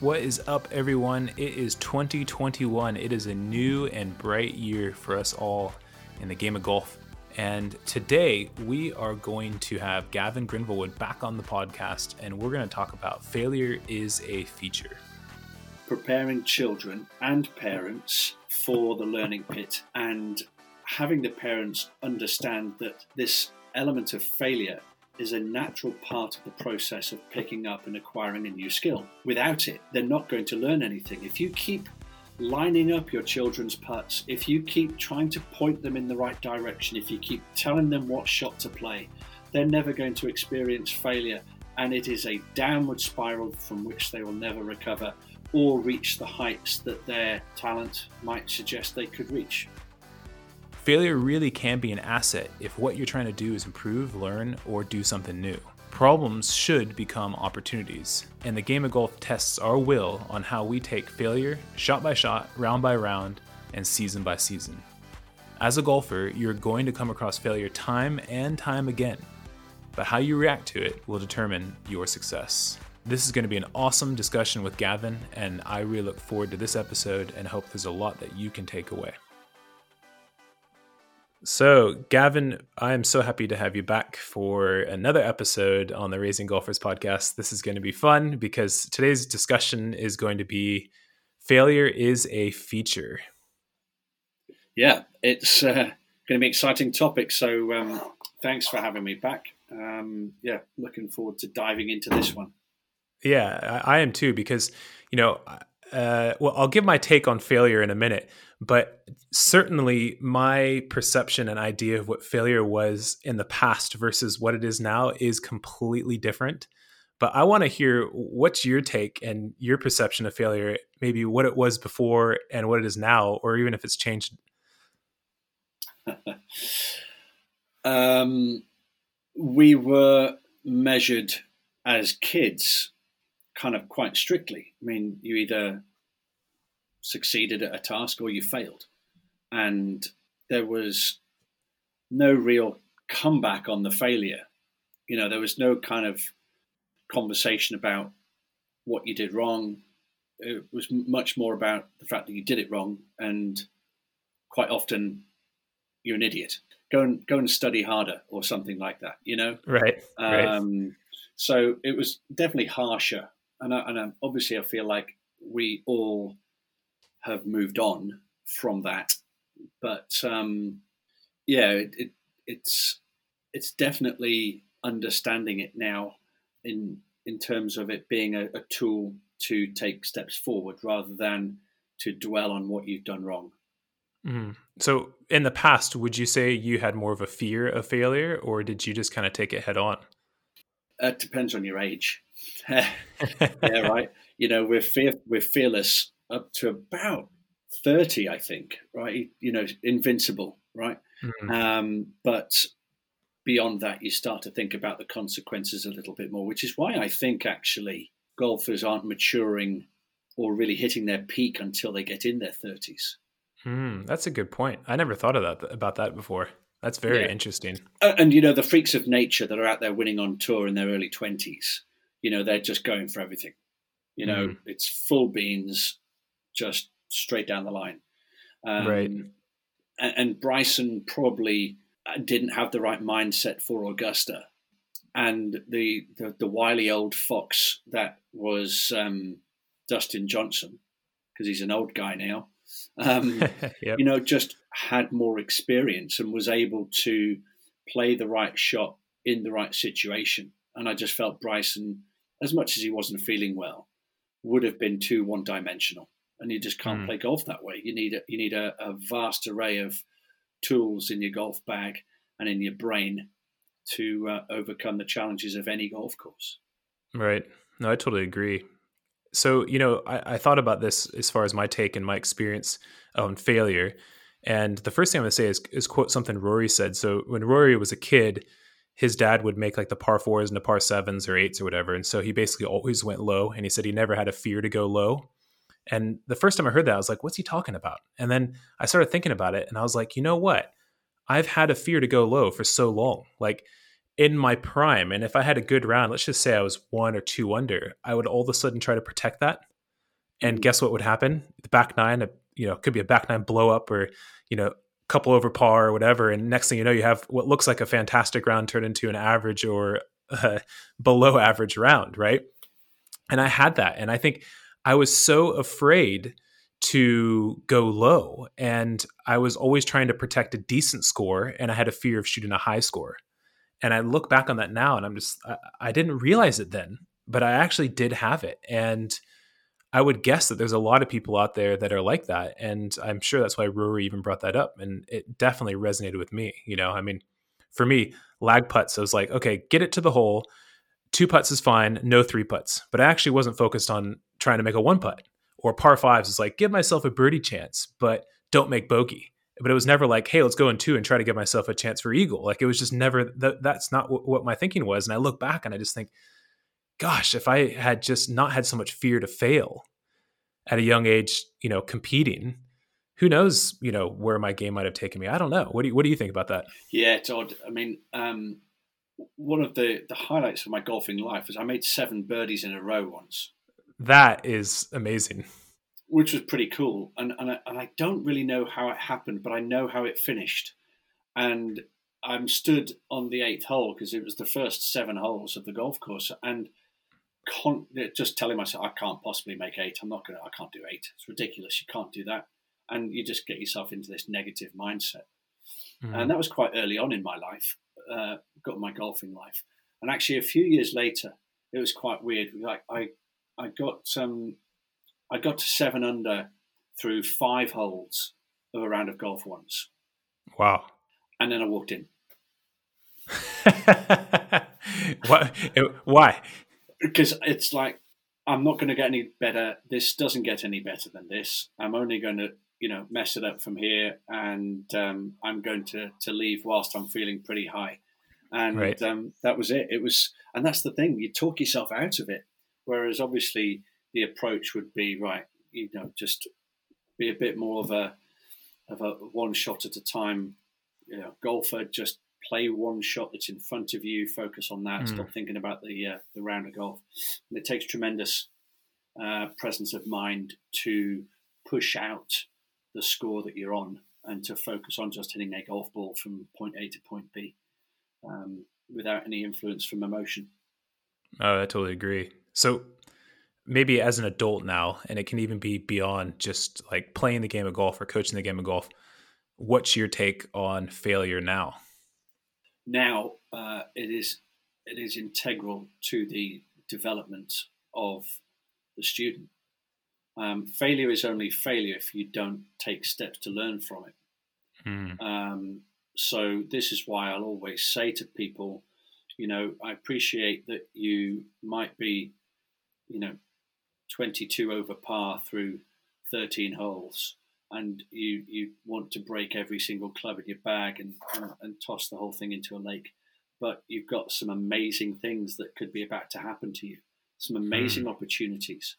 What is up, everyone? It is 2021. It is a new and bright year for us all in the game of golf. And today we are going to have Gavin Grenville-Wood back on the podcast, and we're going to talk about failure is a feature. Preparing children and parents for the learning pit, and having the parents understand that this element of failure is a natural part of the process of picking up and acquiring a new skill. Without it, they're not going to learn anything. If you keep lining up your children's putts, if you keep trying to point them in the right direction, if you keep telling them what shot to play, they're never going to experience failure. And it is a downward spiral from which they will never recover or reach the heights that their talent might suggest they could reach. Failure really can be an asset if what you're trying to do is improve, learn, or do something new. Problems should become opportunities, and the game of golf tests our will on how we take failure shot by shot, round by round, and season by season. As a golfer, you're going to come across failure time and time again, but how you react to it will determine your success. This is going to be an awesome discussion with Gavin, and I really look forward to this episode and hope there's a lot that you can take away. So, Gavin, I am so happy to have you back for another episode on the Raising Golfers podcast. This is going to be fun because today's discussion is going to be failure is a feature. Yeah, it's uh, going to be an exciting topic. So, um, thanks for having me back. Um, yeah, looking forward to diving into this one. Yeah, I, I am too because, you know, uh, well, I'll give my take on failure in a minute, but certainly my perception and idea of what failure was in the past versus what it is now is completely different. But I want to hear what's your take and your perception of failure, maybe what it was before and what it is now, or even if it's changed. um, we were measured as kids kind of quite strictly. I mean, you either succeeded at a task or you failed. And there was no real comeback on the failure. You know, there was no kind of conversation about what you did wrong. It was much more about the fact that you did it wrong, and quite often you're an idiot. Go and go and study harder, or something like that. You know, right? Um, right. So it was definitely harsher, and, I, and obviously I feel like we all have moved on from that. But um, yeah, it, it, it's it's definitely understanding it now in in terms of it being a, a tool to take steps forward rather than to dwell on what you've done wrong. Mm-hmm. So, in the past, would you say you had more of a fear of failure, or did you just kind of take it head on? It depends on your age. yeah, right. You know, we're fear, we're fearless up to about 30, I think, right? You know, invincible, right? Mm-hmm. Um, but beyond that, you start to think about the consequences a little bit more, which is why I think actually golfers aren't maturing or really hitting their peak until they get in their 30s. Mm, that's a good point. I never thought of that about that before. That's very yeah. interesting. Uh, and you know, the freaks of nature that are out there winning on tour in their early 20s, you know, they're just going for everything. You know, mm. it's full beans, just straight down the line. Um, right. And, and, Bryson probably didn't have the right mindset for Augusta. And the, the, the wily old fox that was um, Dustin Johnson, because he's an old guy now, um, yep. you know, just had more experience and was able to play the right shot in the right situation. And I just felt Bryson, as much as he wasn't feeling well, would have been too one dimensional and you just can't mm. play golf that way. You need a, you need a, a, vast array of tools in your golf bag and in your brain to uh, overcome the challenges of any golf course. Right. No, I totally agree. So, you know, I, I, thought about this as far as my take and my experience on failure. And the first thing I'm going to say is, is quote something Rory said. So when Rory was a kid, his dad would make like the par fours and the par sevens or eights or whatever. And so he basically always went low. And he said he never had a fear to go low. And the first time I heard that, I was like, what's he talking about? And then I started thinking about it and I was like, you know what? I've had a fear to go low for so long. Like in my prime, and if I had a good round, let's just say I was one or two under, I would all of a sudden try to protect that. And mm. guess what would happen? The back nine, you know, could be a back nine blow up or, you know, couple over par or whatever. And next thing you know, you have what looks like a fantastic round turn into an average or uh, below average round, right? And I had that. And I think I was so afraid to go low. And I was always trying to protect a decent score. And I had a fear of shooting a high score. And I look back on that now and I'm just, I, I didn't realize it then, but I actually did have it. And I would guess that there's a lot of people out there that are like that. And I'm sure that's why Rory even brought that up. And it definitely resonated with me. You know, I mean, for me, lag putts, I was like, okay, get it to the hole. Two putts is fine, no three putts. But I actually wasn't focused on trying to make a one putt or par fives is like give myself a birdie chance, but don't make bogey. But it was never like, hey, let's go in two and try to give myself a chance for eagle. Like it was just never that. That's not w- what my thinking was. And I look back and I just think, gosh, if I had just not had so much fear to fail at a young age, you know, competing, who knows, you know, where my game might have taken me. I don't know. What do you, what do you think about that? Yeah, Todd. I mean, um, one of the the highlights of my golfing life was I made seven birdies in a row once. That is amazing. Which was pretty cool. And, and, I, and I don't really know how it happened, but I know how it finished. And I'm stood on the eighth hole because it was the first seven holes of the golf course. And con- just telling myself, I can't possibly make eight. I'm not going to, I can't do eight. It's ridiculous. You can't do that. And you just get yourself into this negative mindset. Mm-hmm. And that was quite early on in my life, uh, got my golfing life. And actually, a few years later, it was quite weird. Like I I got um, I got to seven under through five holes of a round of golf once. Wow! And then I walked in. what? Why? Because it's like I'm not going to get any better. This doesn't get any better than this. I'm only going to, you know, mess it up from here, and um, I'm going to to leave whilst I'm feeling pretty high. And right. um, that was it. It was, and that's the thing. You talk yourself out of it. Whereas obviously the approach would be right, you know, just be a bit more of a of a one shot at a time, you know, golfer. Just play one shot that's in front of you, focus on that, mm. stop thinking about the uh, the round of golf. And it takes tremendous uh, presence of mind to push out the score that you're on and to focus on just hitting a golf ball from point A to point B um, without any influence from emotion. Oh, I totally agree. So maybe as an adult now, and it can even be beyond just like playing the game of golf or coaching the game of golf. What's your take on failure now? Now uh, it is it is integral to the development of the student. Um, failure is only failure if you don't take steps to learn from it. Mm. Um, so this is why I'll always say to people, you know, I appreciate that you might be you know, 22 over par through 13 holes, and you you want to break every single club in your bag and and toss the whole thing into a lake, but you've got some amazing things that could be about to happen to you, some amazing mm. opportunities,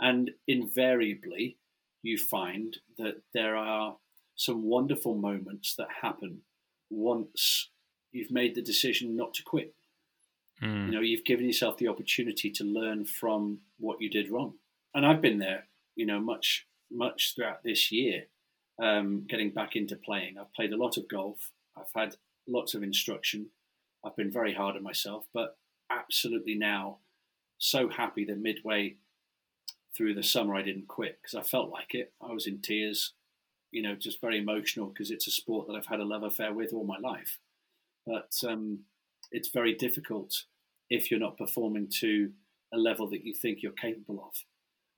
and invariably you find that there are some wonderful moments that happen once you've made the decision not to quit. Mm. You know, you've given yourself the opportunity to learn from what you did wrong. And I've been there, you know, much, much throughout this year, um, getting back into playing. I've played a lot of golf. I've had lots of instruction. I've been very hard on myself, but absolutely now so happy that midway through the summer I didn't quit because I felt like it. I was in tears, you know, just very emotional because it's a sport that I've had a love affair with all my life. But um, it's very difficult if you're not performing to a level that you think you're capable of.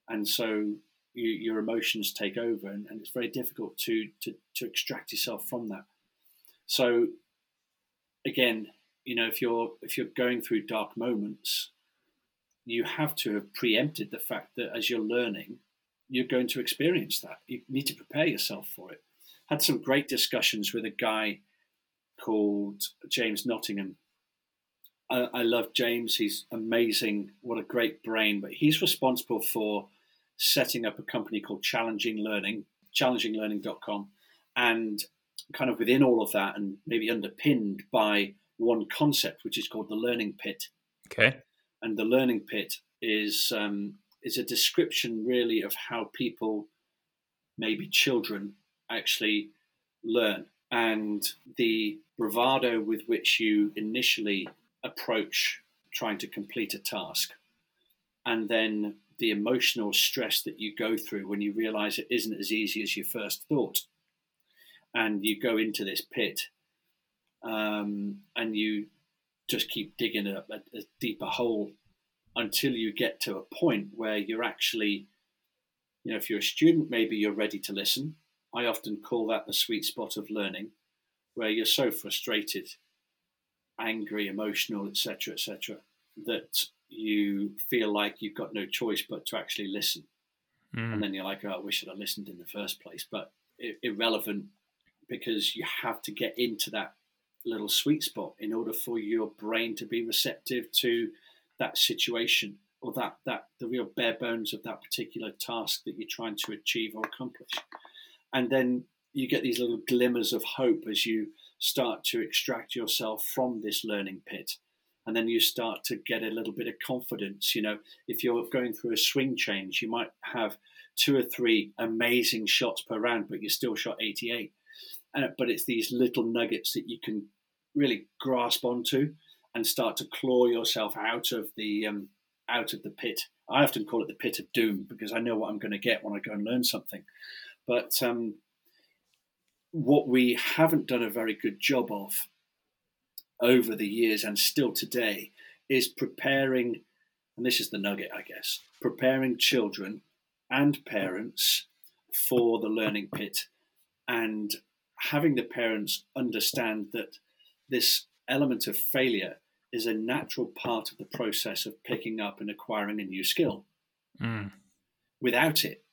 And so you, your emotions take over, and, and it's very difficult to, to, to extract yourself from that. So, again, you know, if you're if you're going through dark moments, you have to have preempted the fact that as you're learning, you're going to experience that. You need to prepare yourself for it. Had some great discussions with a guy called James Nottingham. I, I love James. He's amazing. What a great brain. But he's responsible for setting up a company called Challenging Learning, challenginglearning.com. And kind of within all of that, and maybe underpinned by one concept, which is called the learning pit. Okay. And the learning pit is um, is a description really of how people, maybe children, actually learn and the bravado with which you initially approach trying to complete a task, and then the emotional stress that you go through when you realize it isn't as easy as you first thought. And you go into this pit um, and you just keep digging a, a, a deeper hole until you get to a point where you're actually, you know, if you're a student, maybe you're ready to listen. I often call that the sweet spot of learning, where you're so frustrated, angry, emotional, etc., etc., that you feel like you've got no choice but to actually listen. Mm. And then you're like, oh, I wish I'd have listened in the first place. But irrelevant because you have to get into that little sweet spot in order for your brain to be receptive to that situation or that that the real bare bones of that particular task that you're trying to achieve or accomplish and then you get these little glimmers of hope as you start to extract yourself from this learning pit and then you start to get a little bit of confidence you know if you're going through a swing change you might have two or three amazing shots per round but you still shot 88 uh, but it's these little nuggets that you can really grasp onto and start to claw yourself out of the um, out of the pit. I often call it the pit of doom because I know what I'm going to get when I go and learn something. But um, what we haven't done a very good job of over the years and still today is preparing, and this is the nugget, I guess, preparing children and parents for the learning pit and having the parents understand that this element of failure is a natural part of the process of picking up and acquiring a new skill. Mm. Without it,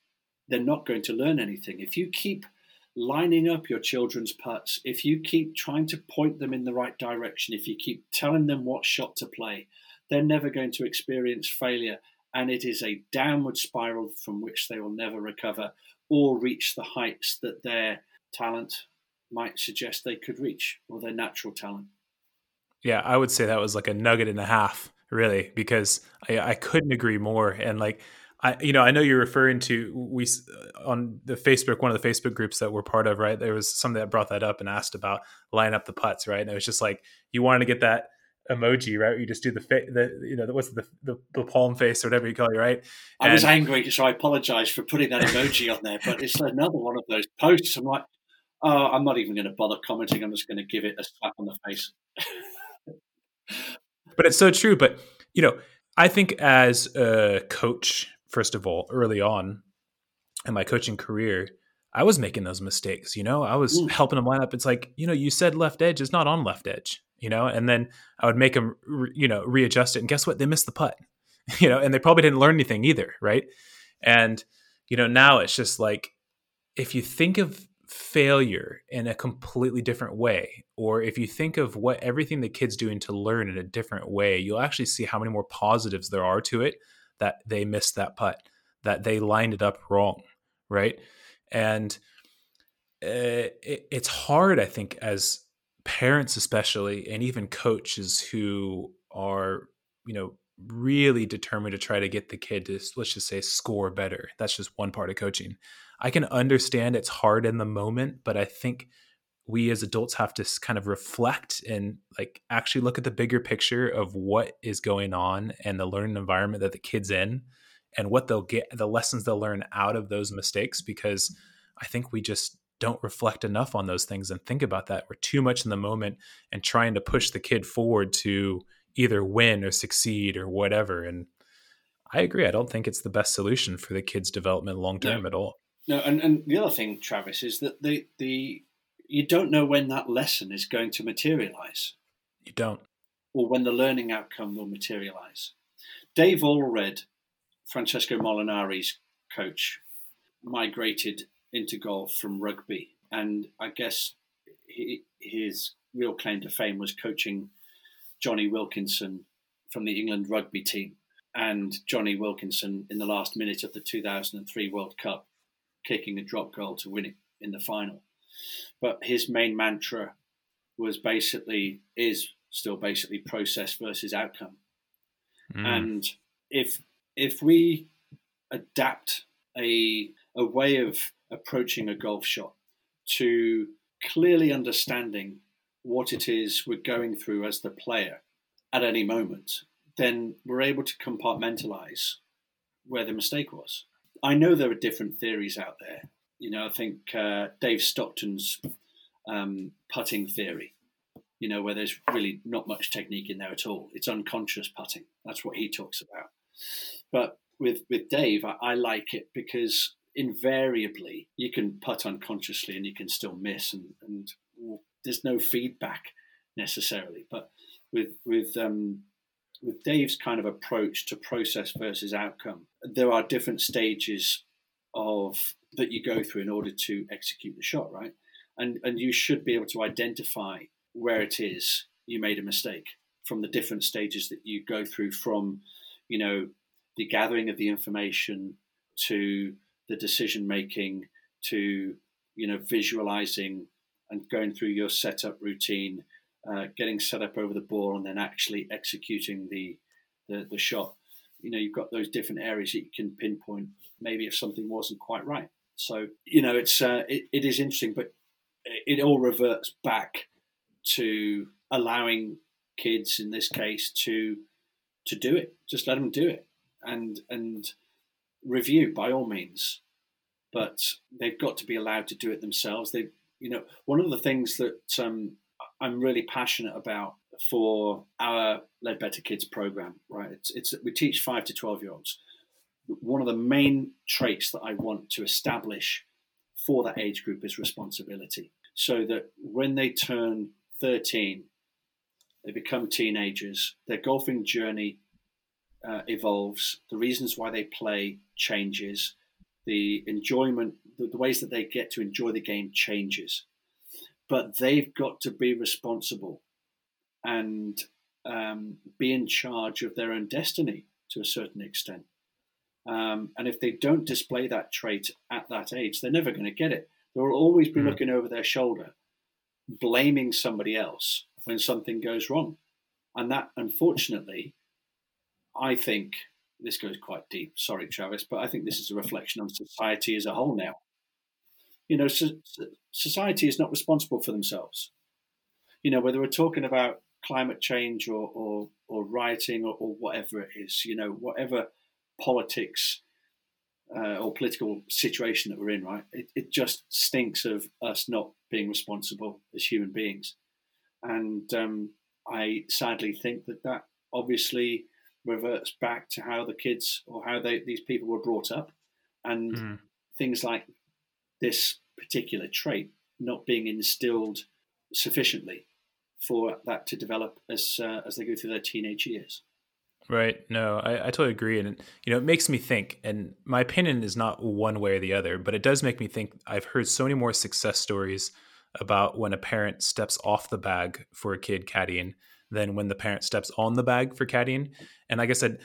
they're not going to learn anything. If you keep lining up your children's putts, if you keep trying to point them in the right direction, if you keep telling them what shot to play, they're never going to experience failure. And it is a downward spiral from which they will never recover or reach the heights that their talent might suggest they could reach or their natural talent. Yeah, I would say that was like a nugget and a half, really, because I, I couldn't agree more. And like, I, you know, I know you're referring to we uh, on the Facebook, one of the Facebook groups that we're part of, right? There was somebody that brought that up and asked about line up the putts, right? And it was just like you wanted to get that emoji, right? You just do the fa- the you know what's the, the the palm face or whatever you call it, right? And I was angry, so I apologize for putting that emoji on there. But it's another one of those posts. I'm like, oh, I'm not even going to bother commenting. I'm just going to give it a slap on the face. but it's so true. But you know, I think as a coach, first of all, early on in my coaching career, I was making those mistakes. You know, I was mm. helping them line up. It's like, you know, you said left edge is not on left edge. You know, and then I would make them, re, you know, readjust it. And guess what? They missed the putt. You know, and they probably didn't learn anything either, right? And you know, now it's just like if you think of failure in a completely different way or if you think of what everything the kids doing to learn in a different way you'll actually see how many more positives there are to it that they missed that putt that they lined it up wrong right? And eh, it, it's hard i think as parents especially and even coaches who are you know really determined to try to get the kid to let's just say score better. That's just one part of coaching. I can understand it's hard in the moment, but I think we as adults have to kind of reflect and like actually look at the bigger picture of what is going on and the learning environment that the kids in and what they'll get the lessons they'll learn out of those mistakes because I think we just don't reflect enough on those things and think about that. We're too much in the moment and trying to push the kid forward to either win or succeed or whatever. And I agree. I don't think it's the best solution for the kid's development long term at all. No, and, and the other thing, Travis, is that the the you don't know when that lesson is going to materialize. You don't. Or when the learning outcome will materialize. Dave Alred, Francesco Molinari's coach, migrated into golf from rugby, and I guess he, his real claim to fame was coaching Jonny Wilkinson from the England rugby team, and Jonny Wilkinson in the last minute of the 2003 World Cup, kicking a drop goal to win it in the final. But his main mantra was basically is still basically process versus outcome. Mm. And if if we adapt a a way of approaching a golf shot to clearly understanding what it is we're going through as the player at any moment, then we're able to compartmentalize where the mistake was. I know there are different theories out there. You know, I think uh, Dave Stockton's um, putting theory, you know, where there's really not much technique in there at all. It's unconscious putting. That's what he talks about. But with with Dave, I, I like it because invariably you can putt unconsciously and you can still miss, and, and there's no feedback necessarily. But with with um, with Dave's kind of approach to process versus outcome, there are different stages of that you go through in order to execute the shot, right? And and you should be able to identify where it is you made a mistake from the different stages that you go through from, you know, the gathering of the information to the decision making to, you know, visualizing and going through your setup routine, uh, getting set up over the ball, and then actually executing the, the, the shot. You know, you've got those different areas that you can pinpoint. Maybe if something wasn't quite right. So you know, it's uh, it, it is interesting, but it all reverts back to allowing kids, in this case, to to do it. Just let them do it, and and review by all means. But they've got to be allowed to do it themselves. They you know, one of the things that um, I'm really passionate about for our Leadbetter Kids program, right? It's, it's we teach five to twelve year olds. One of the main traits that I want to establish for that age group is responsibility, so that when they turn 13, they become teenagers, their golfing journey uh, evolves, the reasons why they play changes, the enjoyment, the, the ways that they get to enjoy the game changes. But they've got to be responsible and um, be in charge of their own destiny to a certain extent. Um, and if they don't display that trait at that age, they're never going to get it. They'll always be mm. looking over their shoulder, blaming somebody else when something goes wrong. And that, unfortunately, I think this goes quite deep. Sorry, Travis, but I think this is a reflection on society as a whole now. You know, so, society is not responsible for themselves. You know, whether we're talking about climate change or or, or rioting or, or whatever it is, you know, whatever politics uh, or political situation that we're in, right? It, it just stinks of us not being responsible as human beings. And um, I sadly think that that obviously reverts back to how the kids or how they, these people were brought up, and mm. things like this particular trait not being instilled sufficiently for that to develop as uh, as they go through their teenage years. Right. No, I, I totally agree. And, you know, it makes me think, and my opinion is not one way or the other, but it does make me think. I've heard so many more success stories about when a parent steps off the bag for a kid caddying than when the parent steps on the bag for caddying. And like I said,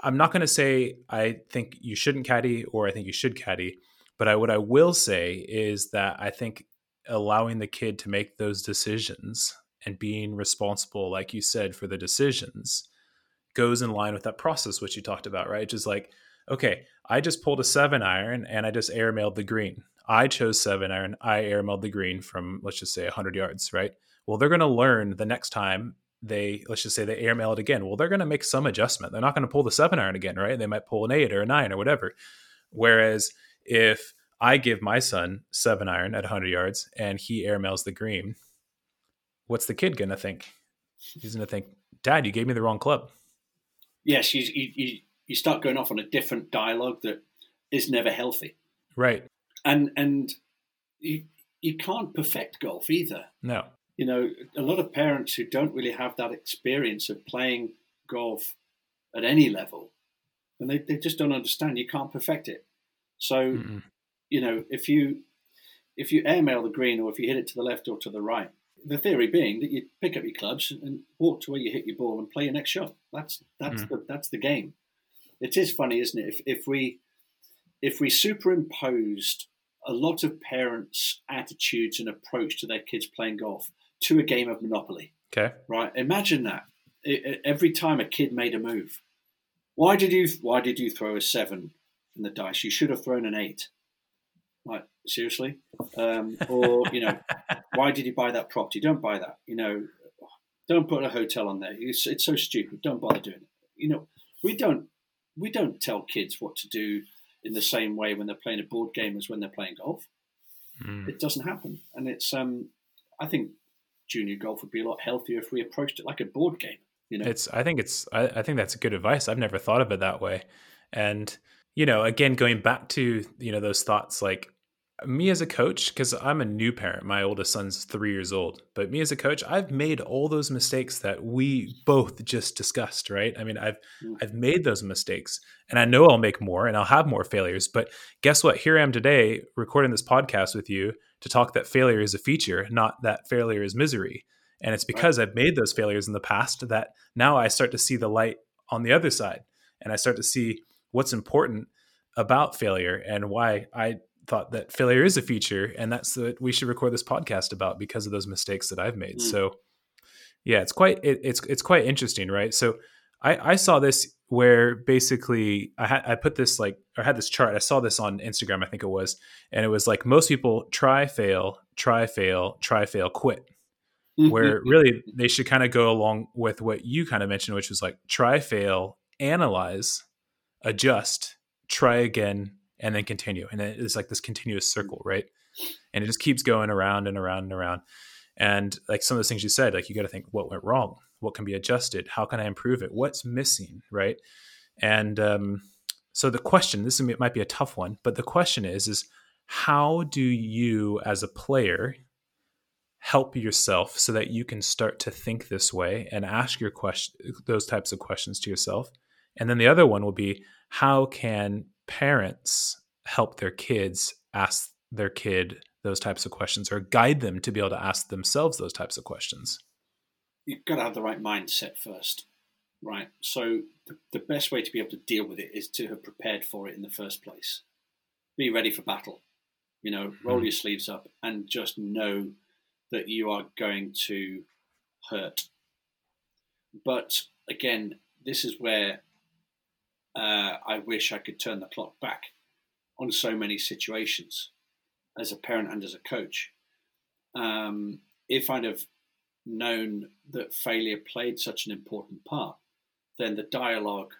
I'm not going to say I think you shouldn't caddy or I think you should caddy, but I, what I will say is that I think allowing the kid to make those decisions and being responsible, like you said, for the decisions goes in line with that process, which you talked about, right? Just like, okay, I just pulled a seven iron and I just airmailed the green. I chose seven iron. I airmailed the green from, let's just say, 100 yards, right? Well, they're going to learn the next time they let's just say they airmail it again. Well, they're going to make some adjustment. They're not going to pull the seven iron again, right? They might pull an eight or a nine or whatever. Whereas if I give my son seven iron at 100 yards and he airmails the green, what's the kid going to think? He's going to think, Dad, you gave me the wrong club. Yes, you, you, you start going off on a different dialogue that is never healthy. Right. And and you, you can't perfect golf either. No you know, a lot of parents who don't really have that experience of playing golf at any level, and they, they just don't understand. You can't perfect it. So, Mm-mm. you know, if you if you airmail the green or if you hit it to the left or to the right, the theory being that you pick up your clubs and walk to where you hit your ball and play your next shot. That's that's mm. the that's the game. It is funny, isn't it? If if we if we superimposed a lot of parents' attitudes and approach to their kids playing golf to a game of Monopoly. Okay. Right. Imagine that. It, every time a kid made a move, why did you why did you throw a seven in the dice? You should have thrown an eight. Like seriously, um, or you know, why did you buy that property? Don't buy that. You know, don't put a hotel on there. It's, it's so stupid. Don't bother doing it. You know, we don't we don't tell kids what to do in the same way when they're playing a board game as when they're playing golf. Mm. It doesn't happen, and it's um, I think junior golf would be a lot healthier if we approached it like a board game. You know, it's I think it's I, I think that's good advice. I've never thought of it that way, and you know, again, going back to you know those thoughts like me as a coach, because I'm a new parent, my oldest son's three years old, but me as a coach, I've made all those mistakes that we both just discussed, right? I mean, I've mm. I've made those mistakes and I know I'll make more and I'll have more failures. But guess what? Here I am today recording this podcast with you to talk that failure is a feature, not that failure is misery. And it's because. I've made those failures in the past that now I start to see the light on the other side and I start to see what's important about failure and why I thought that failure is a feature and that's what we should record this podcast about because of those mistakes that I've made. Mm. So yeah, it's quite it, it's it's quite interesting, right? So I, I saw this where basically I had I put this like or had this chart. I saw this on Instagram, I think it was, and it was like most people try, fail, try, fail, try, fail, quit. where really they should kind of go along with what you kind of mentioned, which was like try, fail, analyze, adjust, try again, and then continue. And it's like this continuous circle, right? And it just keeps going around and around and around. And like some of those things you said, like you got to think what went wrong, what can be adjusted, how can I improve it, what's missing, right? And um, so the question, this might be a tough one, but the question is, is how do you as a player help yourself so that you can start to think this way and ask your question, those types of questions to yourself? And then the other one will be, how can parents help their kids ask their kid those types of questions or guide them to be able to ask themselves those types of questions? You've got to have the right mindset first, right? So, the, the best way to be able to deal with it is to have prepared for it in the first place. Be ready for battle. You know, roll mm-hmm. your sleeves up and just know that you are going to hurt. But again, this is where uh, I wish I could turn the clock back on so many situations as a parent and as a coach. Um, if I'd have known that failure played such an important part, then the dialogue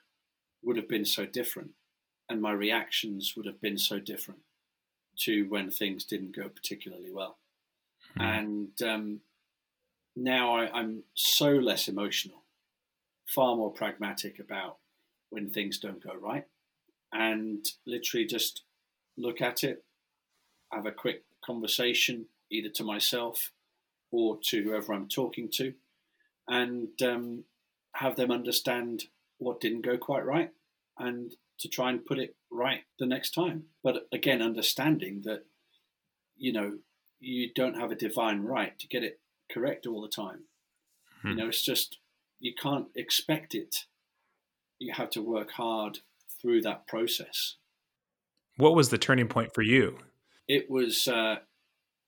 would have been so different and my reactions would have been so different to when things didn't go particularly well. Mm. And um, now I, I'm so less emotional, far more pragmatic about when things don't go right, and literally just look at it, have a quick conversation either to myself or to whoever I'm talking to, and um, have them understand what didn't go quite right and to try and put it right the next time. But again, understanding that, you know, you don't have a divine right to get it correct all the time. Hmm. You know, it's just, you can't expect it you have to work hard through that process. What was the turning point for you? It was uh,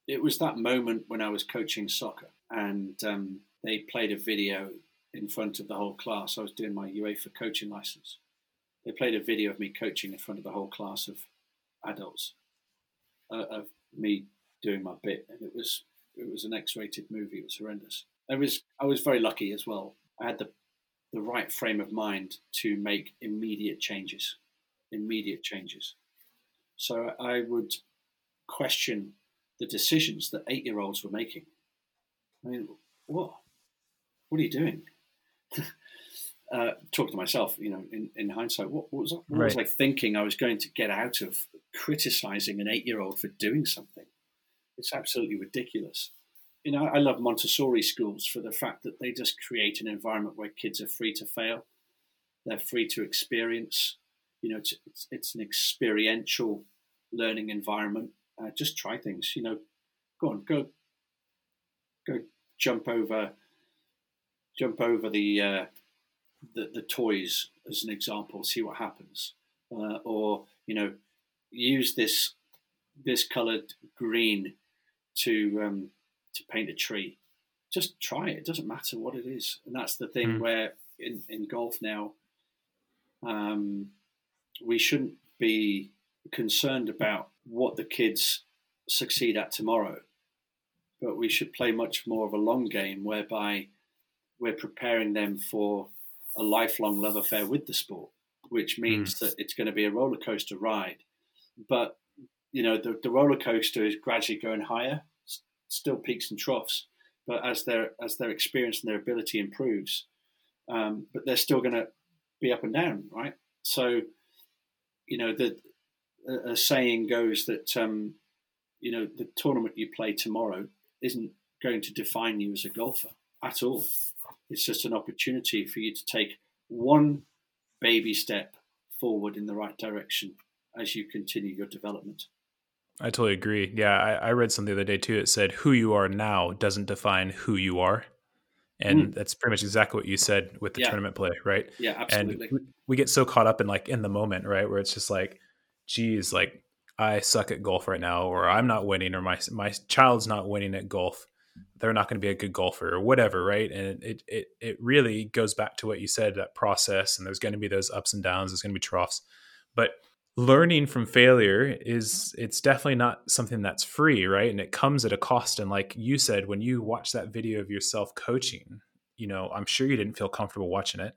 it was that moment when I was coaching soccer, and um, they played a video in front of the whole class. I was doing my UEFA coaching license. They played a video of me coaching in front of the whole class of adults, uh, of me doing my bit, and it was it was an X-rated movie. It was horrendous. I was I was very lucky as well. I had the the right frame of mind to make immediate changes. Immediate changes. So I would question the decisions that eight year olds were making. I mean, what? What are you doing? uh, talk to myself, you know, in, in hindsight, what, what was, what right. was I thinking I was going to get out of criticizing an eight year old for doing something? It's absolutely ridiculous you know, I love Montessori schools for the fact that they just create an environment where kids are free to fail. They're free to experience. You know, it's, it's, it's an experiential learning environment. Uh, just try things. You know, go on, go, go, jump over, jump over the uh, the, the toys as an example. See what happens, uh, or you know, use this this coloured green to um, to paint a tree. Just try it. It doesn't matter what it is, and that's the thing mm. where in in golf now, um, we shouldn't be concerned about what the kids succeed at tomorrow, but we should play much more of a long game whereby we're preparing them for a lifelong love affair with the sport, which means mm. that it's going to be a roller coaster ride. But you know, the, the roller coaster is gradually going higher, still peaks and troughs. But as their as their experience and their ability improves, um, but they're still going to be up and down, right? So, you know, the a, saying goes that um, you know the tournament you play tomorrow isn't going to define you as a golfer at all. It's just an opportunity for you to take one baby step forward in the right direction as you continue your development. I totally agree. Yeah, I, I, read something the other day too. It said, "Who you are now doesn't define who you are," and mm. that's pretty much exactly what you said with the yeah. tournament play, right? Yeah, absolutely. And we get so caught up in like in the moment, right, where it's just like, "Geez, like I suck at golf right now, or I'm not winning, or my my child's not winning at golf." They're not going to be a good golfer or whatever, right? And it it it really goes back to what you said that process, and there's going to be those ups and downs. There's going to be troughs, but learning from failure is it's definitely not something that's free right? And it comes at a cost. And like you said when you watch that video of yourself coaching you know i'm sure you didn't feel comfortable watching it.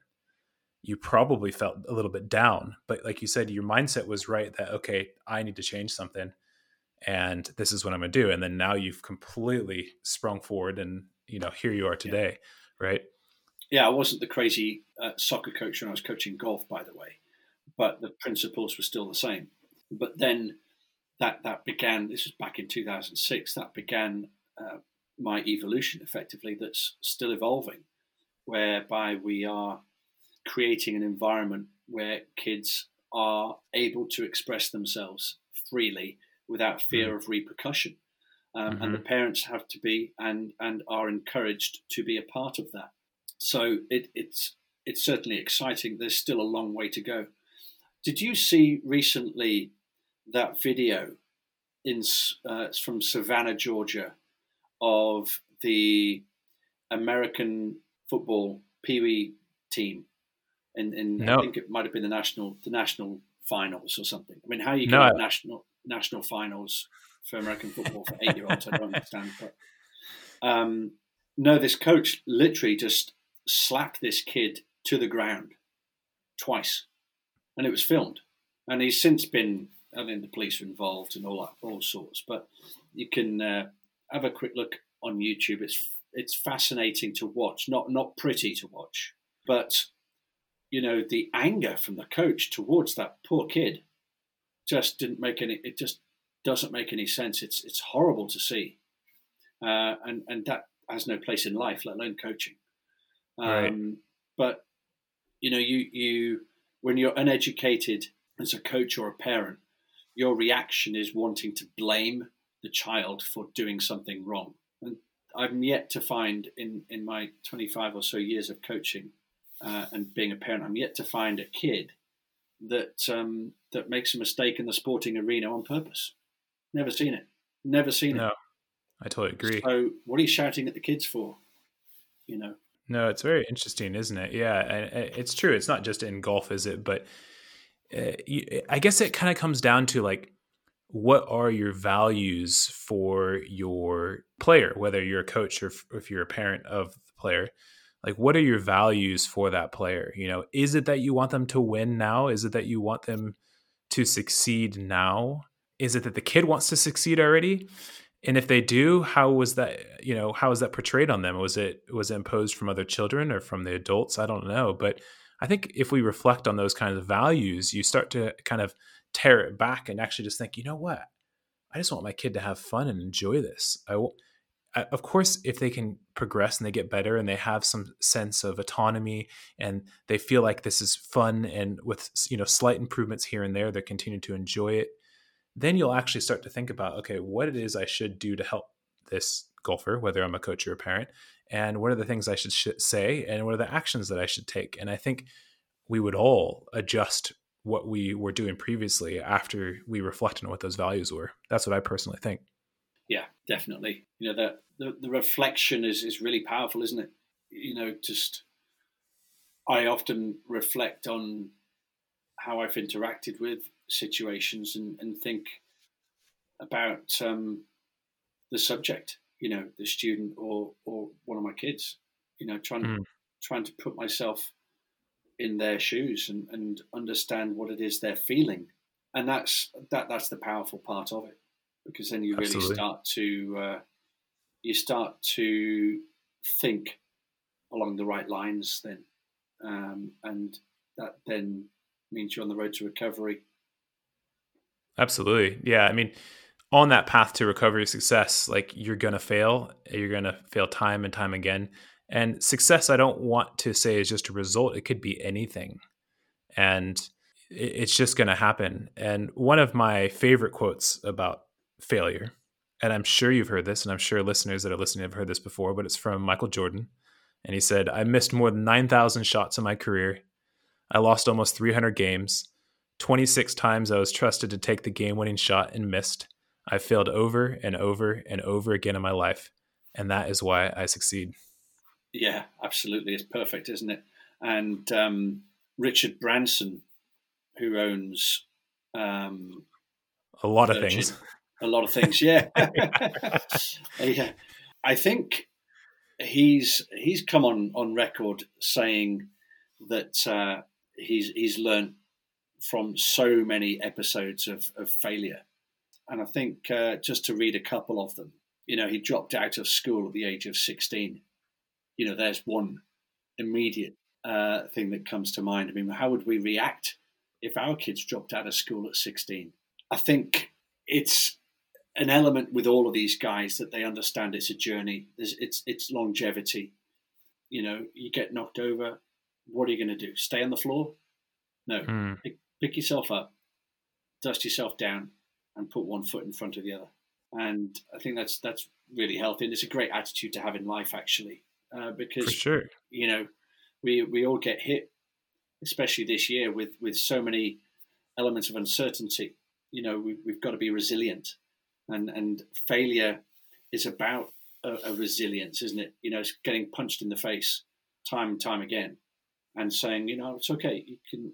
You probably felt a little bit down. But like you said your mindset was right that okay i need to change something and this is what i'm going to do. And then now you've completely sprung forward and you know here you are today yeah. right? Yeah i wasn't the crazy uh, soccer coach when i was coaching golf by the way but the principles were still the same. But then that that began. This was back in 2006. That began uh, my evolution, effectively. That's still evolving, whereby we are creating an environment where kids are able to express themselves freely without fear mm-hmm. of repercussion. Um, mm-hmm. And the mm-hmm. parents have to be and and are encouraged to be a part of that. So it, it's it's certainly exciting. There's still a long way to go. Did you see recently that video in uh, from Savannah, Georgia, of the American football Pee Wee team? and, in no. I think it might have been the national the national finals or something. I mean, how you get no. national national finals for American football for eight year olds, I don't understand. But um, no, this coach literally just slapped this kid to the ground twice and it was filmed. And he's since been, I mean, the police are involved and all that, all sorts. But you can uh, have a quick look on YouTube. It's it's fascinating to watch, not not pretty to watch, but you know the anger from the coach towards that poor kid just didn't make any. It just doesn't make any sense. It's it's horrible to see, uh, and and that has no place in life, let alone coaching. Um, right. But you know, you you when you're uneducated as a coach or a parent, your reaction is wanting to blame the child for doing something wrong. And I'm yet to find in, in my 25 or so years of coaching uh, and being a parent, I'm yet to find a kid that um, that makes a mistake in the sporting arena on purpose. Never seen it. Never seen no, it. I totally agree. So what are you shouting at the kids for? You know. No, it's very interesting, isn't it? Yeah, it's true. It's not just in golf, is it? But uh, I guess it kind of comes down to like, what are your values for your player, whether you're a coach or if you're a parent of the player? Like, what are your values for that player? You know, is it that you want them to win now? Is it that you want them to succeed now? Is it that the kid wants to succeed already? And if they do how was that you know how was that portrayed on them? Was it was it imposed from other children or from the adults? I don't know. But i think if we reflect on those kinds of values you start to kind of tear it back and actually just think you know what? I just want my kid to have fun and enjoy this. I will of course, if they can progress and they get better and they have some sense of autonomy and they feel like this is fun and with you know slight improvements here and there, they continue to enjoy it. Then you'll actually start to think about okay, what it is I should do to help this golfer, whether I'm a coach or a parent, and what are the things I should sh- say, and what are the actions that I should take. And I think we would all adjust what we were doing previously after we reflect on what those values were. That's what I personally think. Yeah, definitely. You know, the, the, the reflection is, is really powerful, isn't it? You know, just I often reflect on how I've interacted with situations and, and think about um, the subject, you know, the student or or one of my kids, you know, trying mm. trying to put myself in their shoes and, and understand what it is they're feeling. And that's that that's the powerful part of it because then you really Absolutely. start to uh, you start to think along the right lines then, um, and that then means you're on the road to recovery. Absolutely, yeah. I mean, on that path to recovery success, like you're gonna fail, you're gonna fail time and time again. And success, I don't want to say is just a result; it could be anything, and it's just going to happen. And one of my favorite quotes about failure. And I'm sure you've heard this, and I'm sure listeners that are listening have heard this before, but it's from Michael Jordan. And he said, I missed more than 9,000 shots in my career. I lost almost 300 games. 26 times I was trusted to take the game winning shot and missed. I failed over and over and over again in my life. And that is why I succeed. Yeah, absolutely. It's perfect, isn't it? And um, Richard Branson, who owns um, a lot of Virgin, things a lot of things. Yeah, yeah. I think he's he's come on on record saying that uh, he's he's learned from so many episodes of, of failure, and I think uh, just to read a couple of them. You know, he dropped out of school at the age of sixteen. You know, there's one immediate uh, thing that comes to mind. I mean, how would we react if our kids dropped out of school at sixteen? I think it's an element with all of these guys that they understand it's a journey. There's, it's it's longevity. You know, you get knocked over. What are you going to do? Stay on the floor? No. Mm. Pick, pick yourself up, dust yourself down, and put one foot in front of the other. And I think that's that's really healthy, and it's a great attitude to have in life, actually, uh, because For sure, you know, we we all get hit, especially this year with with so many elements of uncertainty. You know, we, we've got to be resilient and and failure is about a, a resilience, isn't it? You know, it's getting punched in the face time and time again, and saying, you know, it's okay. You can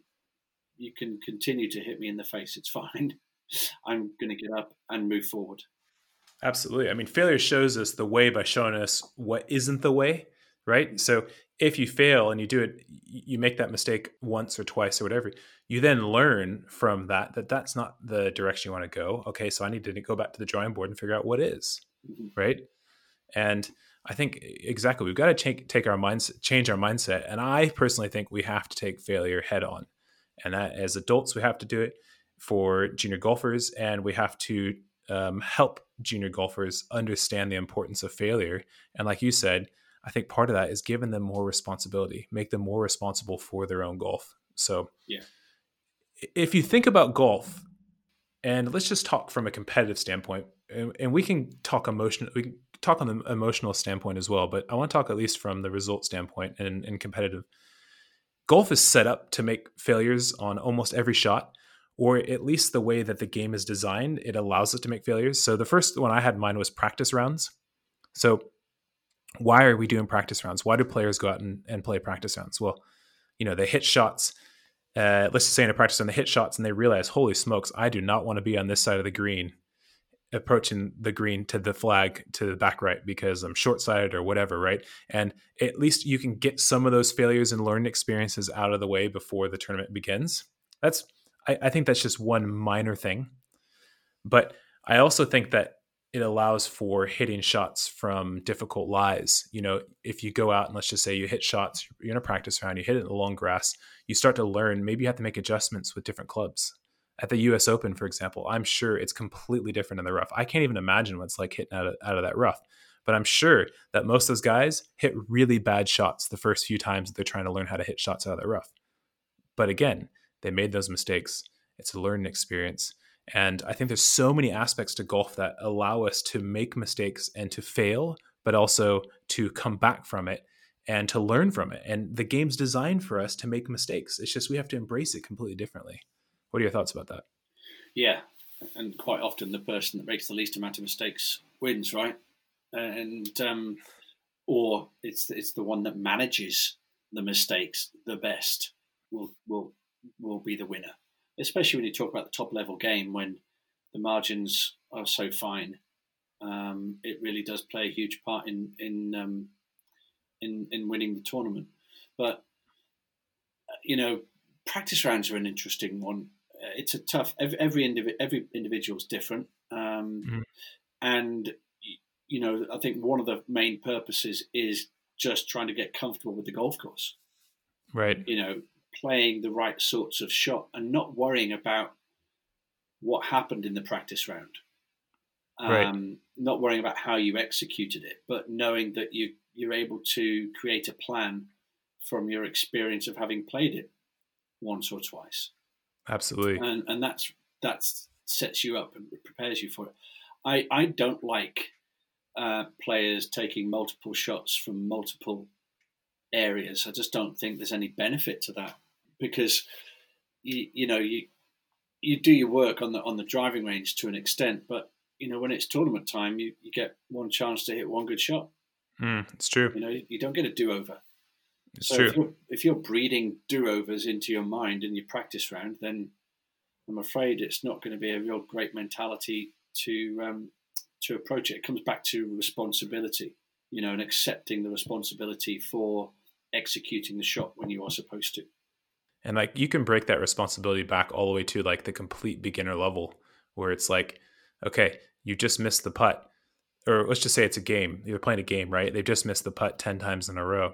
you can continue to hit me in the face. It's fine. I'm going to get up and move forward. Absolutely. I mean, failure shows us the way by showing us what isn't the way, right? So if you fail and you do it, you make that mistake once or twice or whatever, you then learn from that that that's not the direction you want to go. Okay, so I need to go back to the drawing board and figure out what is, mm-hmm. right? And I think exactly we've got to take take our minds change our mindset. And I personally think we have to take failure head on, and that as adults we have to do it for junior golfers, and we have to um, help junior golfers understand the importance of failure. And like you said, I think part of that is giving them more responsibility, make them more responsible for their own golf. So, yeah. If you think about golf, and let's just talk from a competitive standpoint, and, and we can talk emotional, we can talk on the emotional standpoint as well, but I want to talk at least from the result standpoint and, and competitive. Golf is set up to make failures on almost every shot, or at least the way that the game is designed, it allows us to make failures. So the first one I had in mind was practice rounds. So why are we doing practice rounds? Why do players go out and, and play practice rounds? Well, you know, they hit shots. Uh, let's just say in a practice round, they hit shots and they realize, holy smokes, I do not want to be on this side of the green, approaching the green to the flag to the back right because I'm short sighted or whatever, right? And at least you can get some of those failures and learning experiences out of the way before the tournament begins. That's, I, I think that's just one minor thing. But I also think that it allows for hitting shots from difficult lies. You know, if you go out and let's just say you hit shots, you're in a practice round, you hit it in the long grass, you start to learn. Maybe you have to make adjustments with different clubs. At the U.S. Open, for example, I'm sure it's completely different in the rough. I can't even imagine what it's like hitting out of, out of that rough. But I'm sure that most of those guys hit really bad shots the first few times that they're trying to learn how to hit shots out of the rough. But again, they made those mistakes. It's a learning experience. And I think there's so many aspects to golf that allow us to make mistakes and to fail, but also to come back from it and to learn from it. And the game's designed for us to make mistakes. It's just we have to embrace it completely differently. What are your thoughts about that? Yeah, and quite often the person that makes the least amount of mistakes wins, right? And um, or it's it's the one that manages the mistakes the best will will will be the winner. Especially when you talk about the top level game when the margins are so fine. Um, it really does play a huge part in in um, in in winning the tournament. But you know, practice rounds are an interesting one. It's a tough. Every every, indiv- every individual is different, um, mm-hmm. and you know, I think one of the main purposes is just trying to get comfortable with the golf course. Right. You know, playing the right sorts of shot and not worrying about what happened in the practice round. Um, right. Not worrying about how you executed it, but knowing that you you're able to create a plan from your experience of having played it once or twice. Absolutely. And and that's that sets you up and prepares you for it. I I don't like uh, players taking multiple shots from multiple areas. I just don't think there's any benefit to that because you you know you you do your work on the on the driving range to an extent, but you know when it's tournament time, you, you get one chance to hit one good shot. Mm, it's true. You know, you don't get a do over. It's so true. If you're, if you're breeding do overs into your mind in your practice round, then I'm afraid it's not going to be a real great mentality to um, to approach it. It comes back to responsibility, you know, and accepting the responsibility for executing the shot when you are supposed to. And like you can break that responsibility back all the way to like the complete beginner level where it's like, okay, you just missed the putt or let's just say it's a game. You're playing a game, right? They've just missed the putt 10 times in a row.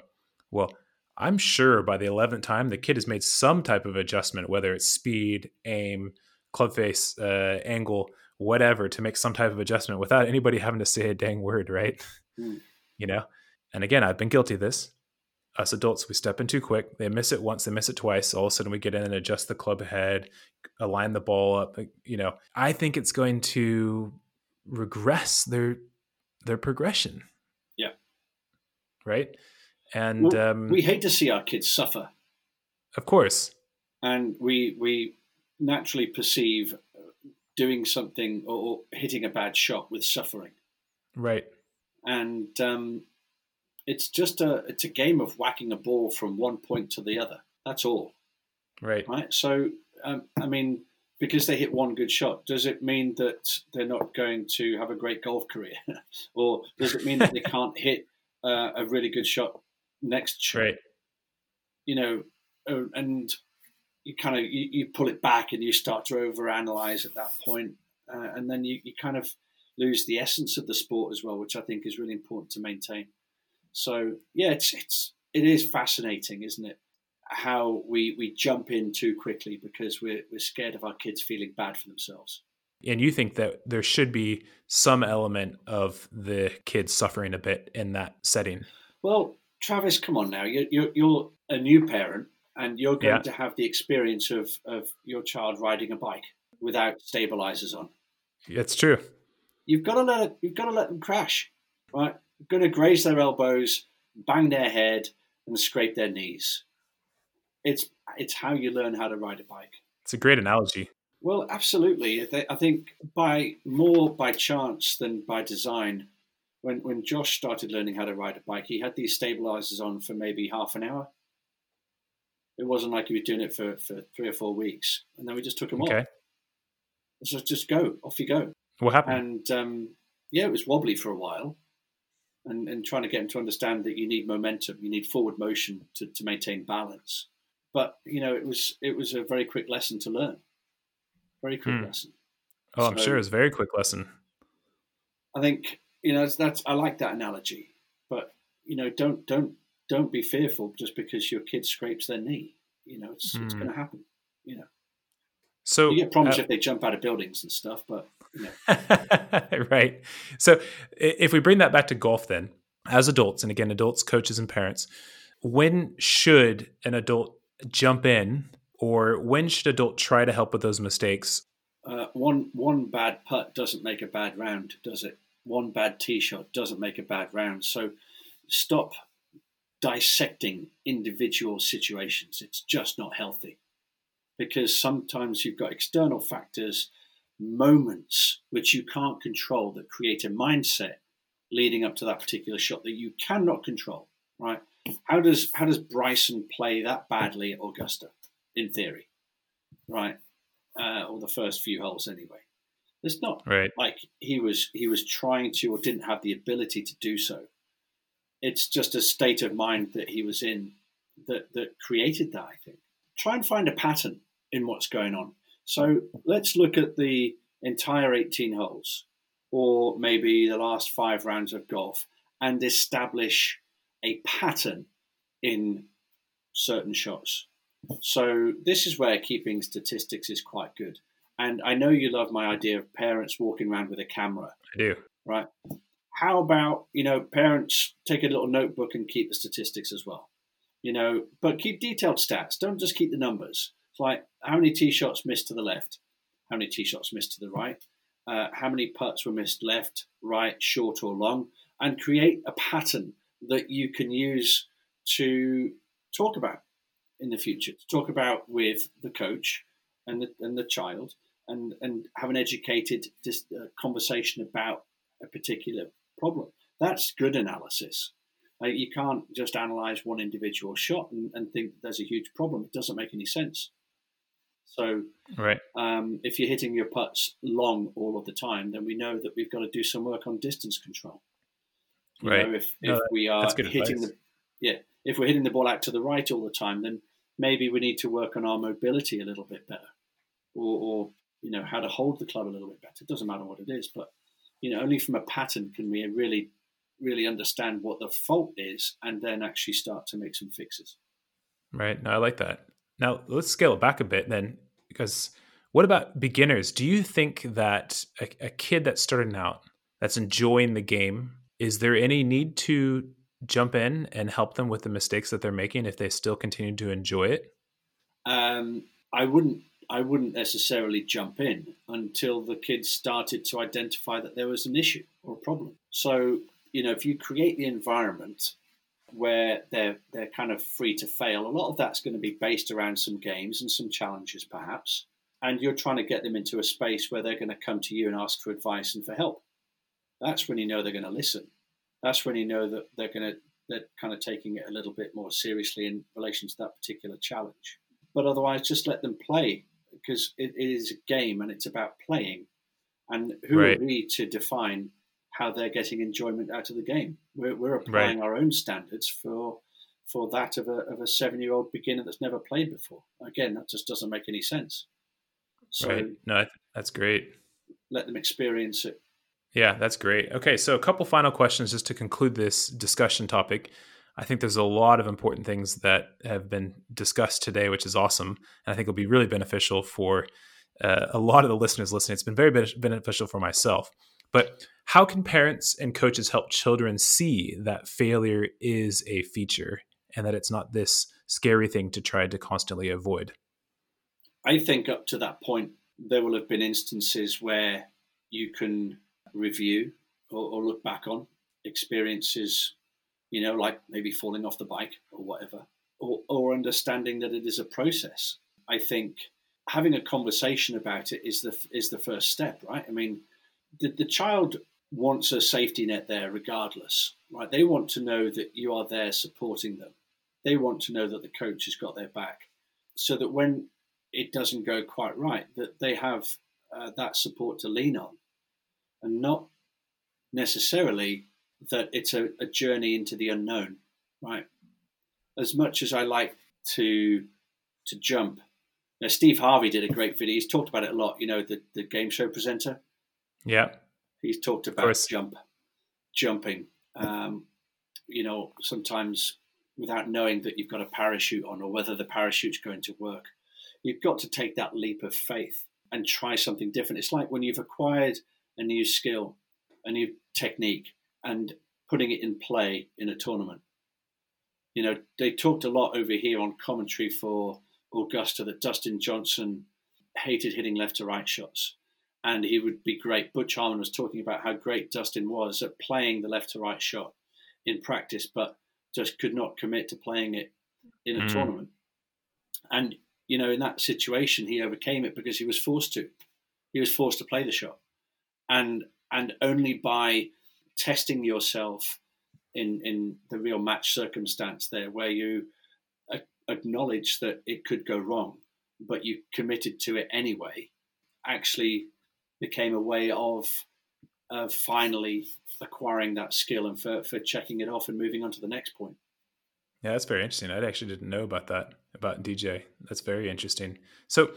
Well, I'm sure by the 11th time, the kid has made some type of adjustment, whether it's speed, aim, club face, uh, angle, whatever, to make some type of adjustment without anybody having to say a dang word, right? Mm. You know? And again, I've been guilty of this. Us adults, we step in too quick. They miss it once, they miss it twice. All of a sudden, we get in and adjust the club head, align the ball up. You know, I think it's going to regress their their progression. Yeah. Right. And well, um, we hate to see our kids suffer. Of course. And we we naturally perceive doing something or hitting a bad shot with suffering. Right. And um, it's just a it's a game of whacking a ball from one point to the other. That's all. Right. Right. So um, I mean, because they hit one good shot, does it mean that they're not going to have a great golf career, or does it mean that they can't hit uh, a really good shot next shot? Right. You know, uh, and you kind of you, you, pull it back and you start to overanalyze at that point, uh, and then you, you kind of lose the essence of the sport as well, which I think is really important to maintain. So yeah, it's it's it is fascinating, isn't it? how we, we jump in too quickly because we're, we're scared of our kids feeling bad for themselves. And you think that there should be some element of the kids suffering a bit in that setting? Well, Travis, come on now. You're, you're, you're a new parent and you're going yeah. to have the experience of, of your child riding a bike without stabilizers on. It's true. You've got to let it, you've got to let them crash, right? You're going to graze their elbows, bang their head, and scrape their knees it's it's how you learn how to ride a bike. It's a great analogy. Well, absolutely. I think by more by chance than by design. When when Josh started learning how to ride a bike, he had these stabilizers on for maybe half an hour. It wasn't like he was doing it for, for three or four weeks, and then we just took him okay. off. So just go, off you go. What happened? And um, yeah, it was wobbly for a while, and, and trying to get him to understand that you need momentum, you need forward motion to, to maintain balance. But you know, it was it was a very quick lesson to learn. Very quick hmm. lesson. Oh, I'm sure it's a very quick lesson. I think you know that's, that's I like that analogy, but you know, don't don't don't be fearful just because your kid scrapes their knee. You know, it's, it's hmm. going to happen. You know, so you get problems uh, if they jump out of buildings and stuff, but You know? right. So if we bring that back to golf, then as adults, and again, adults, coaches, and parents, when should an adult jump in, or when should adult try to help with those mistakes? Uh, one one bad putt doesn't make a bad round, does it? One bad tee shot doesn't make a bad round. So stop dissecting individual situations. It's just not healthy because sometimes you've got external factors, moments which you can't control that create a mindset leading up to that particular shot that you cannot control. Right? How does how does Bryson play that badly at Augusta? In theory, right? Uh, or the first few holes anyway. It's not right. like he was he was trying to or didn't have the ability to do so it's just a state of mind that he was in that, that created that, I think. Try and find a pattern in what's going on. So let's look at the entire 18 holes, or maybe the last five rounds of golf, and establish a pattern in certain shots. So this is where keeping statistics is quite good. And I know you love my idea of parents walking around with a camera. I do. Right? How about you know parents take a little notebook and keep the statistics as well you know? But keep detailed stats. Don't just keep the numbers. It's like how many tee shots missed to the left? How many tee shots missed to the right? Uh, how many putts were missed left right short or long? And create a pattern that you can use to talk about in the future to talk about with the coach and the, and the child and and have an educated dis, uh, conversation about a particular problem. That's good analysis. Like you can't just analyze one individual shot and, and, think there's a huge problem. It doesn't make any sense. So, right. um, if you're hitting your putts long all of the time, then we know that we've got to do some work on distance control. You right. Know, if, no, if we are hitting the yeah, if we're hitting the ball out to the right all the time, then maybe we need to work on our mobility a little bit better, or, or you know how to hold the club a little bit better. It doesn't matter what it is, but you know, only from a pattern can we really, really understand what the fault is and then actually start to make some fixes. Right. No, I like that. Now let's scale it back a bit then, because what about beginners? Do you think that a, a kid that's starting out, that's enjoying the game, is there any need to jump in and help them with the mistakes that they're making if they still continue to enjoy it? Um, I wouldn't I wouldn't necessarily jump in until the kids started to identify that there was an issue or a problem. So, you know, if you create the environment where they're they're kind of free to fail, a lot of that's going to be based around some games and some challenges perhaps. And you're trying to get them into a space where they're going to come to you and ask for advice and for help. That's when you know they're going to listen. That's when you know that they're going to they're kind of taking it a little bit more seriously in relation to that particular challenge. But otherwise, just let them play because it, it is a game and it's about playing. And who right. are we to define how they're getting enjoyment out of the game? We're, we're applying right. our own standards for for that of a, of a seven year old beginner that's never played before. Again, that just doesn't make any sense. So right. No, that's great. Let them experience it. Yeah, that's great. Okay, so a couple final questions just to conclude this discussion topic. I think there's a lot of important things that have been discussed today, which is awesome. And I think it'll be really beneficial for uh, a lot of the listeners listening. It's been very beneficial for myself. But how can parents and coaches help children see that failure is a feature and that it's not this scary thing to try to constantly avoid? I think up to that point, there will have been instances where you can review or, or look back on experiences you know, like maybe falling off the bike or whatever, or, or understanding that it is a process. I think having a conversation about it is the is the first step, right? I mean, the, the child wants a safety net there regardless, right? They want to know that you are there supporting them. They want to know that the coach has got their back, so that when it doesn't go quite right, that they have uh, that support to lean on, and not necessarily that it's a, a journey into the unknown, right? As much as I like to to jump, now, Steve Harvey did a great video. He's talked about it a lot. You know, the the game show presenter. Yeah, he's talked about jump, jumping. Um, you know, sometimes without knowing that you've got a parachute on or whether the parachute's going to work, you've got to take that leap of faith. and try something different. It's like when you've acquired a new skill, a new technique, and putting it in play in a tournament. You know, they talked a lot over here on commentary for Augusta that Dustin Johnson hated hitting left to right shots and he would be great. Butch Harmon was talking about how great Dustin was at playing the left to right shot in practice, but just could not commit to playing it in a mm. tournament. And you know, in that situation, he overcame it because he was forced to. He was forced to play the shot, and and only by testing yourself in in the real match circumstance there, where you acknowledge that it could go wrong, but you committed to it anyway, actually became a way of uh, finally acquiring that skill and for, for checking it off and moving on to the next point. Yeah, that's very interesting. I actually didn't know about that about DJ. That's very interesting. So,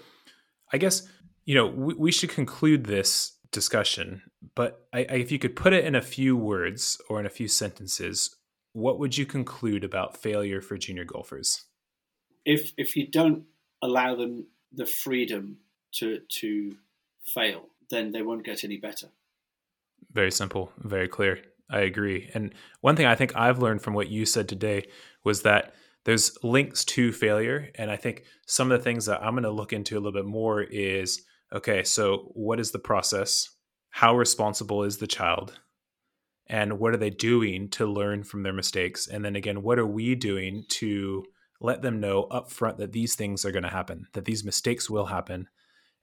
I guess you know we, we should conclude this discussion. But I, I, if you could put it in a few words or in a few sentences, what would you conclude about failure for junior golfers? If if you don't allow them the freedom to to fail, then they won't get any better. Very simple, very clear. I agree. And one thing I think I've learned from what you said today was that there's links to failure. And I think some of the things that I'm going to look into a little bit more is okay, so what is the process? How responsible is the child? And what are they doing to learn from their mistakes? And then again, what are we doing to let them know upfront that these things are going to happen, that these mistakes will happen,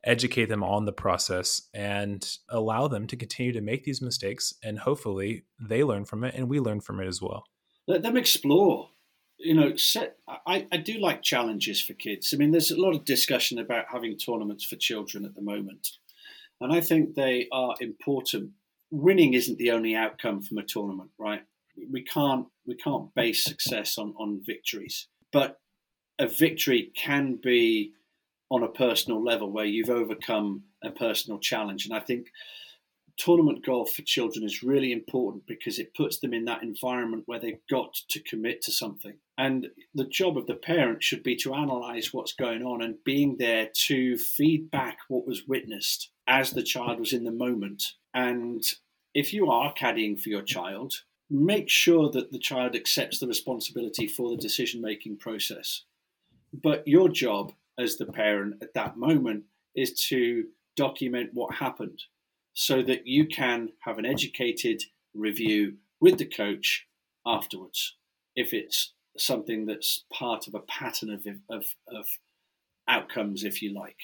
educate them on the process and allow them to continue to make these mistakes and hopefully they learn from it and we learn from it as well let them explore you know set I, I do like challenges for kids i mean there's a lot of discussion about having tournaments for children at the moment and i think they are important winning isn't the only outcome from a tournament right we can't we can't base success on on victories but a victory can be on a personal level where you've overcome a personal challenge. And I think tournament golf for children is really important because it puts them in that environment where they've got to commit to something. And the job of the parent should be to analyze what's going on and being there to feed back what was witnessed as the child was in the moment. And if you are caddying for your child, make sure that the child accepts the responsibility for the decision making process. But your job as the parent at that moment is to document what happened so that you can have an educated review with the coach afterwards if it's something that's part of a pattern of, of, of outcomes, if you like.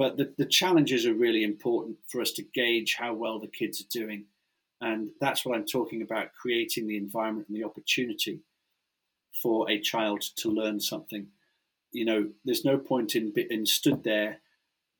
But the, the challenges are really important for us to gauge how well the kids are doing. And that's what I'm talking about creating the environment and the opportunity for a child to learn something you know, there's no point in in stood there,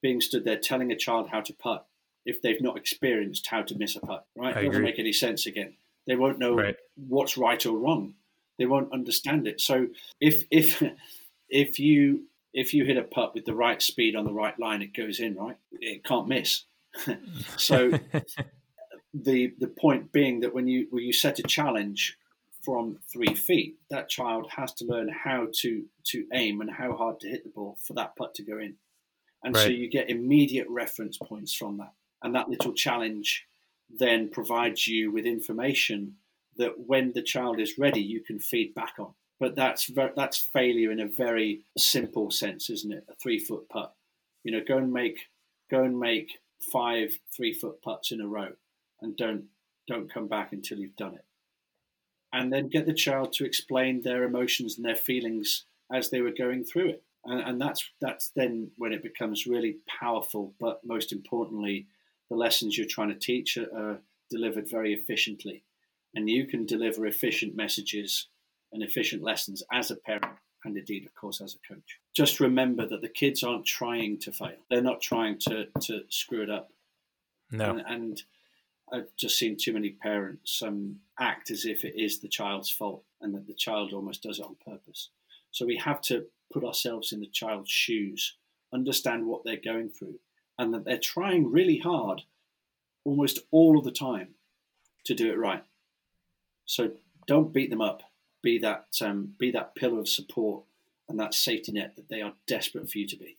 being stood there telling a child how to putt if they've not experienced how to miss a putt. Right? it doesn't make any sense again. They won't know right. what's right or wrong. They won't understand it. So if if if you if you hit a putt with the right speed on the right line, it goes in. Right? It can't miss. so the the point being that when you when you set a challenge from three feet, that child has to learn how to to aim and how hard to hit the ball for that putt to go in. And right. so you get immediate reference points from that. And that little challenge then provides you with information that when the child is ready, you can feed back on. But that's that's failure in a very simple sense, isn't it? A three foot putt. You know, go and make go and make five three foot putts in a row, and don't don't come back until you've done it and then get the child to explain their emotions and their feelings as they were going through it. And, and that's that's then when it becomes really powerful. But most importantly, the lessons you're trying to teach are, are delivered very efficiently, and you can deliver efficient messages and efficient lessons as a parent and indeed, of course, as a coach. Just remember that the kids aren't trying to fail; they're not trying to to screw it up. No, and, and I've just seen too many parents um, act as if it is the child's fault and that the child almost does it on purpose. So we have to put ourselves in the child's shoes, understand what they're going through, and that they're trying really hard almost all of the time to do it right. So don't beat them up. Be that um, be that pillar of support and that safety net that they are desperate for you to be.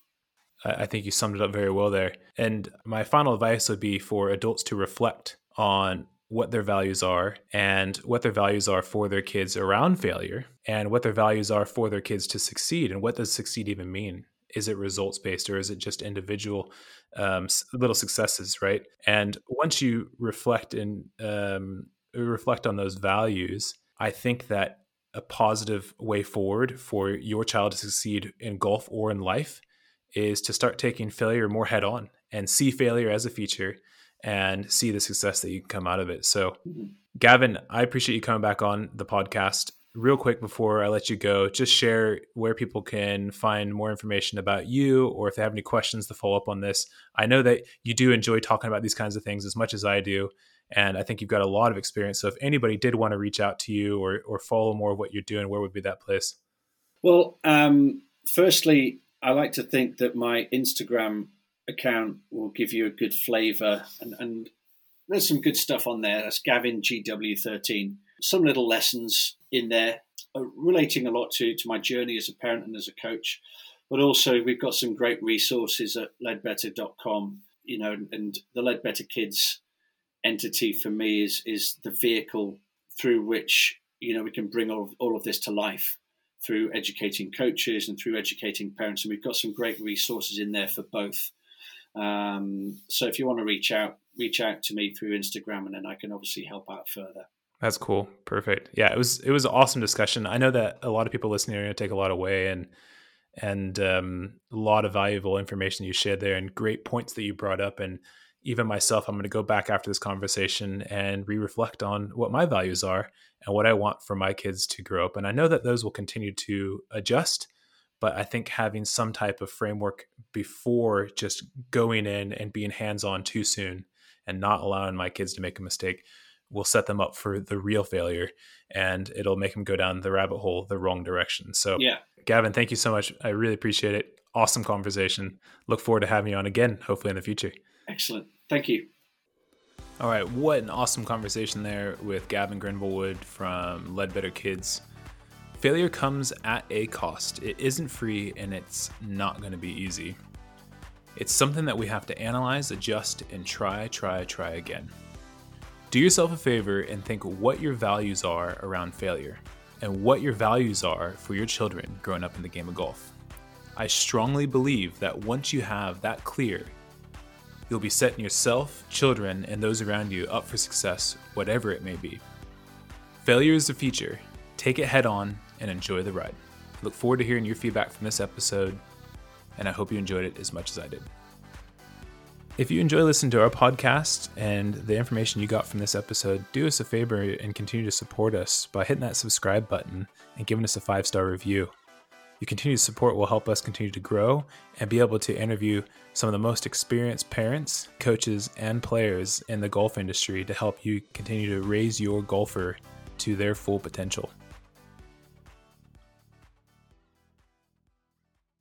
I think you summed it up very well there. And my final advice would be for adults to reflect on what their values are and what their values are for their kids around failure and what their values are for their kids to succeed and what does succeed even mean is it results based or is it just individual um, little successes right and once you reflect and um, reflect on those values i think that a positive way forward for your child to succeed in golf or in life is to start taking failure more head on and see failure as a feature and see the success that you can come out of it. So, mm-hmm. Gavin, I appreciate you coming back on the podcast. Real quick before I let you go, just share where people can find more information about you or if they have any questions to follow up on this. I know that you do enjoy talking about these kinds of things as much as I do. And I think you've got a lot of experience. So if anybody did want to reach out to you or, or follow more of what you're doing, where would be that place? Well, um, firstly, I like to think that my Instagram account will give you a good flavour, and, and there's some good stuff on there. That's Gavin GW13. Some little lessons in there, uh, relating a lot to to my journey as a parent and as a coach. But also, we've got some great resources at leadbetter.com. You know, and the Leadbetter Kids entity for me is is the vehicle through which you know we can bring all, all of this to life through educating coaches and through educating parents and we've got some great resources in there for both um, so if you want to reach out, reach out to me through Instagram, and then I can obviously help out further. That's cool. Perfect. Yeah, it was it was an awesome discussion. I know that a lot of people listening are going to take a lot away and and um, a lot of valuable information you shared there and great points that you brought up. And even myself, I'm going to go back after this conversation and re-reflect on what my values are and what I want for my kids to grow up. And I know that those will continue to adjust but I think having some type of framework before just going in and being hands on too soon and not allowing my kids to make a mistake will set them up for the real failure and it'll make them go down the rabbit hole the wrong direction. So, yeah. Gavin, thank you so much. I really appreciate it. Awesome conversation. Look forward to having you on again, hopefully in the future. Excellent. Thank you. All right, what an awesome conversation there with Gavin Grenville-Wood from Leadbetter Kids. Failure comes at a cost. It isn't free and it's not going to be easy. It's something that we have to analyze, adjust, and try, try, try again. Do yourself a favor and think what your values are around failure and what your values are for your children growing up in the game of golf. I strongly believe that once you have that clear, you'll be setting yourself, children, and those around you up for success, whatever it may be. Failure is a feature. Take it head on and enjoy the ride. Look forward to hearing your feedback from this episode, and I hope you enjoyed it as much as I did. If you enjoy listening to our podcast and the information you got from this episode, do us a favor and continue to support us by hitting that subscribe button and giving us a five star review. Your continued support will help us continue to grow and be able to interview some of the most experienced parents, coaches, and players in the golf industry to help you continue to raise your golfer to their full potential.